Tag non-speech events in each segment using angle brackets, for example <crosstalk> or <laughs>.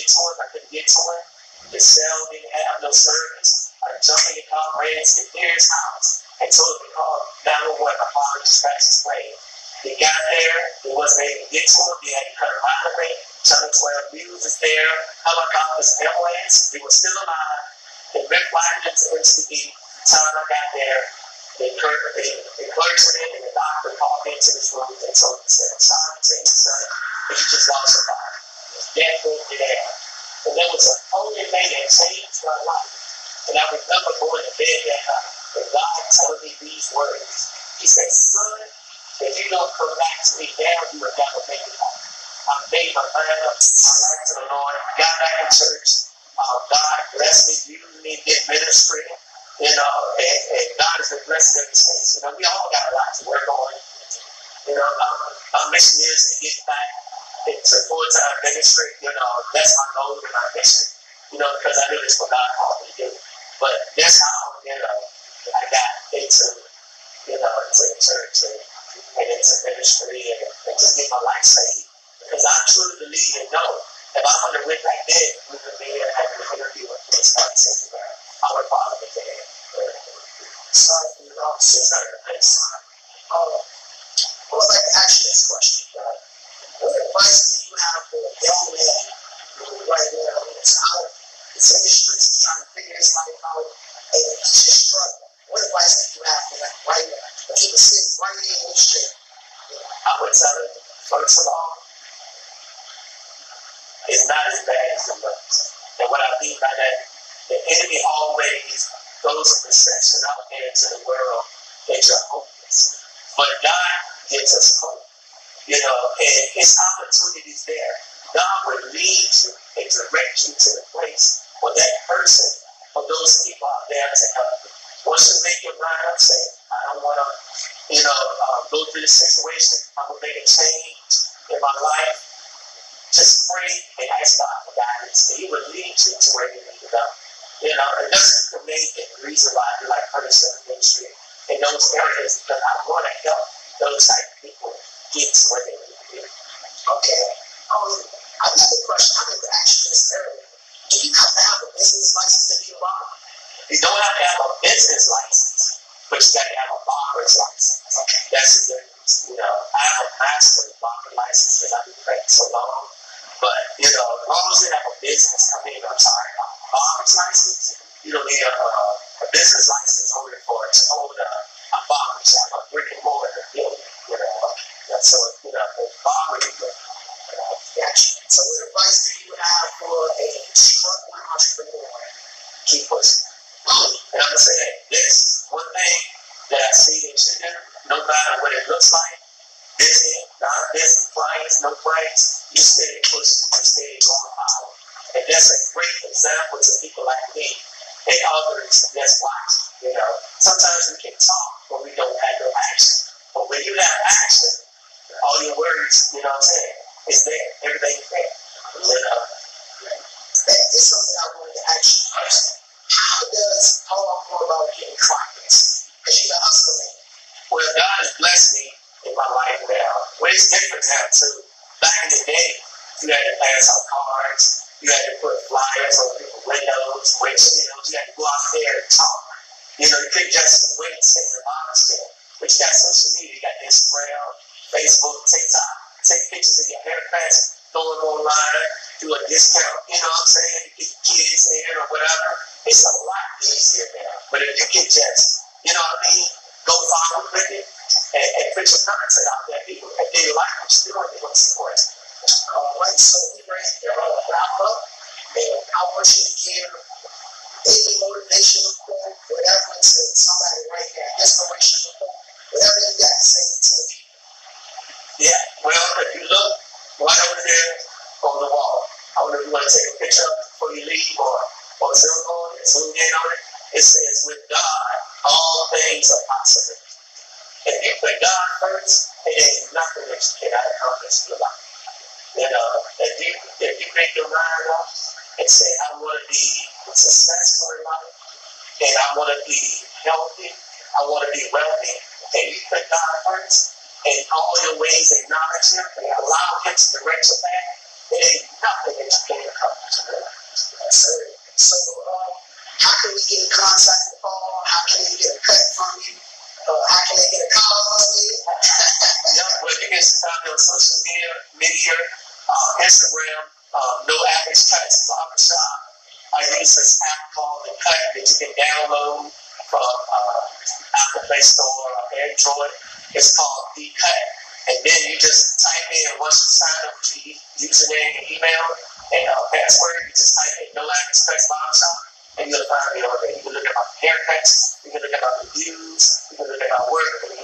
get to him. I couldn't get to him. The cell didn't have no service. I jumped in the car, ran to his house, and told him to call 911. My father scratched his leg. He got there, he wasn't able to get to him. He had to cut him out of the Channel 12 News is there. Helicopters, ambulance. He was still alive. They red lighted into MCV. Time I got there, the, the, the clergyman and the doctor called me into this room and told me, said, sorry to say, son, but you just lost a father. Death moved you there. And that was the only thing that changed my life. And I remember going to bed that night and God telling me these words. He said, son, if you don't come back to me now, you will never make it home. I made my mind up, my life to the Lord, I got back in church. Uh, God blessed me, used me, did ministry. You know, and, and God is a blessing every saints. You know, we all got a lot to work on. You know, um, our mission is to get back into full time ministry. You know, that's my goal in my mission. You know, because I know it's what God called me to do. But that's how, you know, I got into, you know, into the church and, and into ministry and, and just get my life saved. Because I truly believe and know if I would have went back then, we would be here having an interview with this God I would probably be dead. Sorry for your loss. Yes, sir. Thanks. Um, I would like to ask you this question. Uh, what advice do you have for a young man who right now is out, is in the streets, trying to figure his life out, and he's just struggling? What advice do you have for that right now? To keep it sitting right here in the street. I would tell him, first of all, it's not as bad as it looks. And what I mean by that, the enemy always goes throws a perception out there into the world you're hopeless. But God gives us hope. You know, and his opportunities there. God will lead you and direct you to the place for that person, or those people out there to help you. Once you make your mind up, say, I don't want to, you know, uh, go through this situation. I'm going to make a change in my life. Just pray and ask God for guidance. He will lead you to where you need to go. You know, and that's the main reason why I do like Curtis ministry in those areas because I want to help those type of people get to where they need to be. Okay. Um, another question I meant to ask you this earlier. Do you have to have a business license to be a barber? You don't have to have a business license, but you got to have a barber's license. Okay. That's the difference. You know, I have a master barber license because I've been practicing so long. But, you know, as long as you have a business, I mean, I'm sorry, a barber's license, you don't need a, a business license only for to hold a, a barber shop, a brick and mortar building, you know. And so, you know, the barber, you know, gotcha. So what advice do you have for a struggling entrepreneur? Keep pushing. And I'm saying this one thing that I see in chicken, no matter what it looks like, busy, not busy, clients, no clients, you stay pushing, you stay going out. And that's a great example to people like me and others that's watching. You know, sometimes we can talk, but we don't have no action. But when you have action, all your words, you know what I'm saying, is there. Everything is there. You know? This is something I wanted to ask you first. How does how I go about getting clients? Because you're a hustler. Well, God has blessed me in my life now. Well, it's different now too. The day, you had to pass out cards, you had to put flyers on people's windows, windshields, you had to go out there and talk. You know, you couldn't just wait and sit the box there. But you got social media, you got Instagram, Facebook, TikTok, take pictures of your haircuts, throw them online, do a discount, you know what I'm saying, get kids in or whatever. It's a lot easier now. But if you can just, you know what I mean, go follow with it there, people, if they like what you're doing, they want to support you. All right, so we ready to wrap up. And I want you to give any motivational quote, whatever, to somebody right now, inspirational quote, whatever you got to say to the people. Yeah, well, if you look right over there on the wall, I don't if you want to take a picture before you leave or, or zoom on it, zoom in on it. It says, with God, all things are possible. If you put God first, it ain't nothing that you life. You know, if you if you make your mind up and say, I want to be successful in life, and I want to be healthy, I want to be wealthy, and you put God first, and all your ways acknowledge Him and allow Him to direct your path, It ain't nothing that you can't accomplish. Sir. So, um, how can we get in contact with Paul? How can we get a cut from you? Uh, how can they get a call on you? <laughs> yeah, well, you can find me on social media, media uh, Instagram, uh, No Average Cuts Barbershop. I use this app called The Cut that you can download from uh, Apple Play Store or Android. It's called The Cut. And then you just type in, once you sign up with your username and email and uh, password, you just type in No Average Cuts Barbershop and you'll find me on there. You can look at my haircuts, you can look at my reviews, my work, for do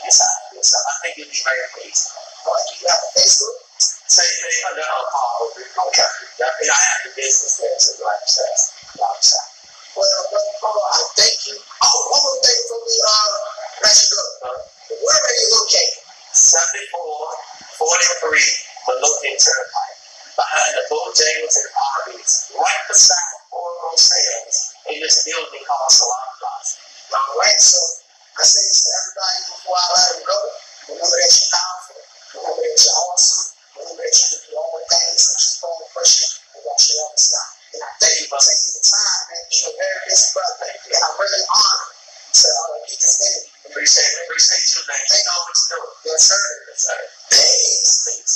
have Facebook? Same thing under. And I have the business there too, like I said. Well, Paul, I thank you. Oh, one more thing before we uh, let you go. Uh, Where are you located? 7443 Midlothian Turnpike, behind the Bojangles and Arby's, right beside Oracle Sales, in this building called Salon Plaza. All right, so I say this to everybody before I let them go. Remember that you're powerful. Remember that you're awesome. Remember that you can do all the things that you fall pushing and that you never stop. And I thank you for taking the time, man. You're a very busy brother. And I'm really honored to uh, get this interview. Appreciate it. Appreciate you, man. Thank You know what you're doing. Yes, sir. Yes, sir. Thanks. Thanks.